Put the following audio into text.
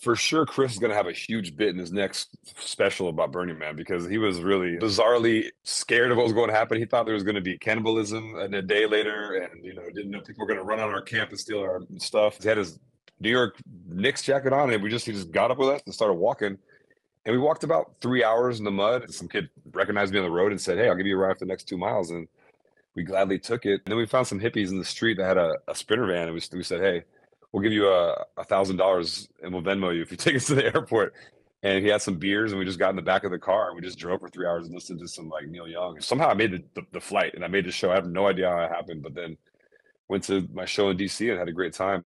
For sure, Chris is going to have a huge bit in his next special about Burning Man because he was really bizarrely scared of what was going to happen. He thought there was going to be cannibalism and a day later, and you know, didn't know people were going to run on our camp and steal our stuff. He had his New York Knicks jacket on, and we just he just got up with us and started walking. And we walked about three hours in the mud. Some kid recognized me on the road and said, "Hey, I'll give you a ride for the next two miles." And we gladly took it. And then we found some hippies in the street that had a, a sprinter van, and we, we said, "Hey." we'll give you a thousand dollars and we'll Venmo you if you take us to the airport. And he had some beers, and we just got in the back of the car and we just drove for three hours and listened to some like Neil Young. Somehow I made the, the, the flight and I made the show. I have no idea how it happened, but then went to my show in DC and had a great time.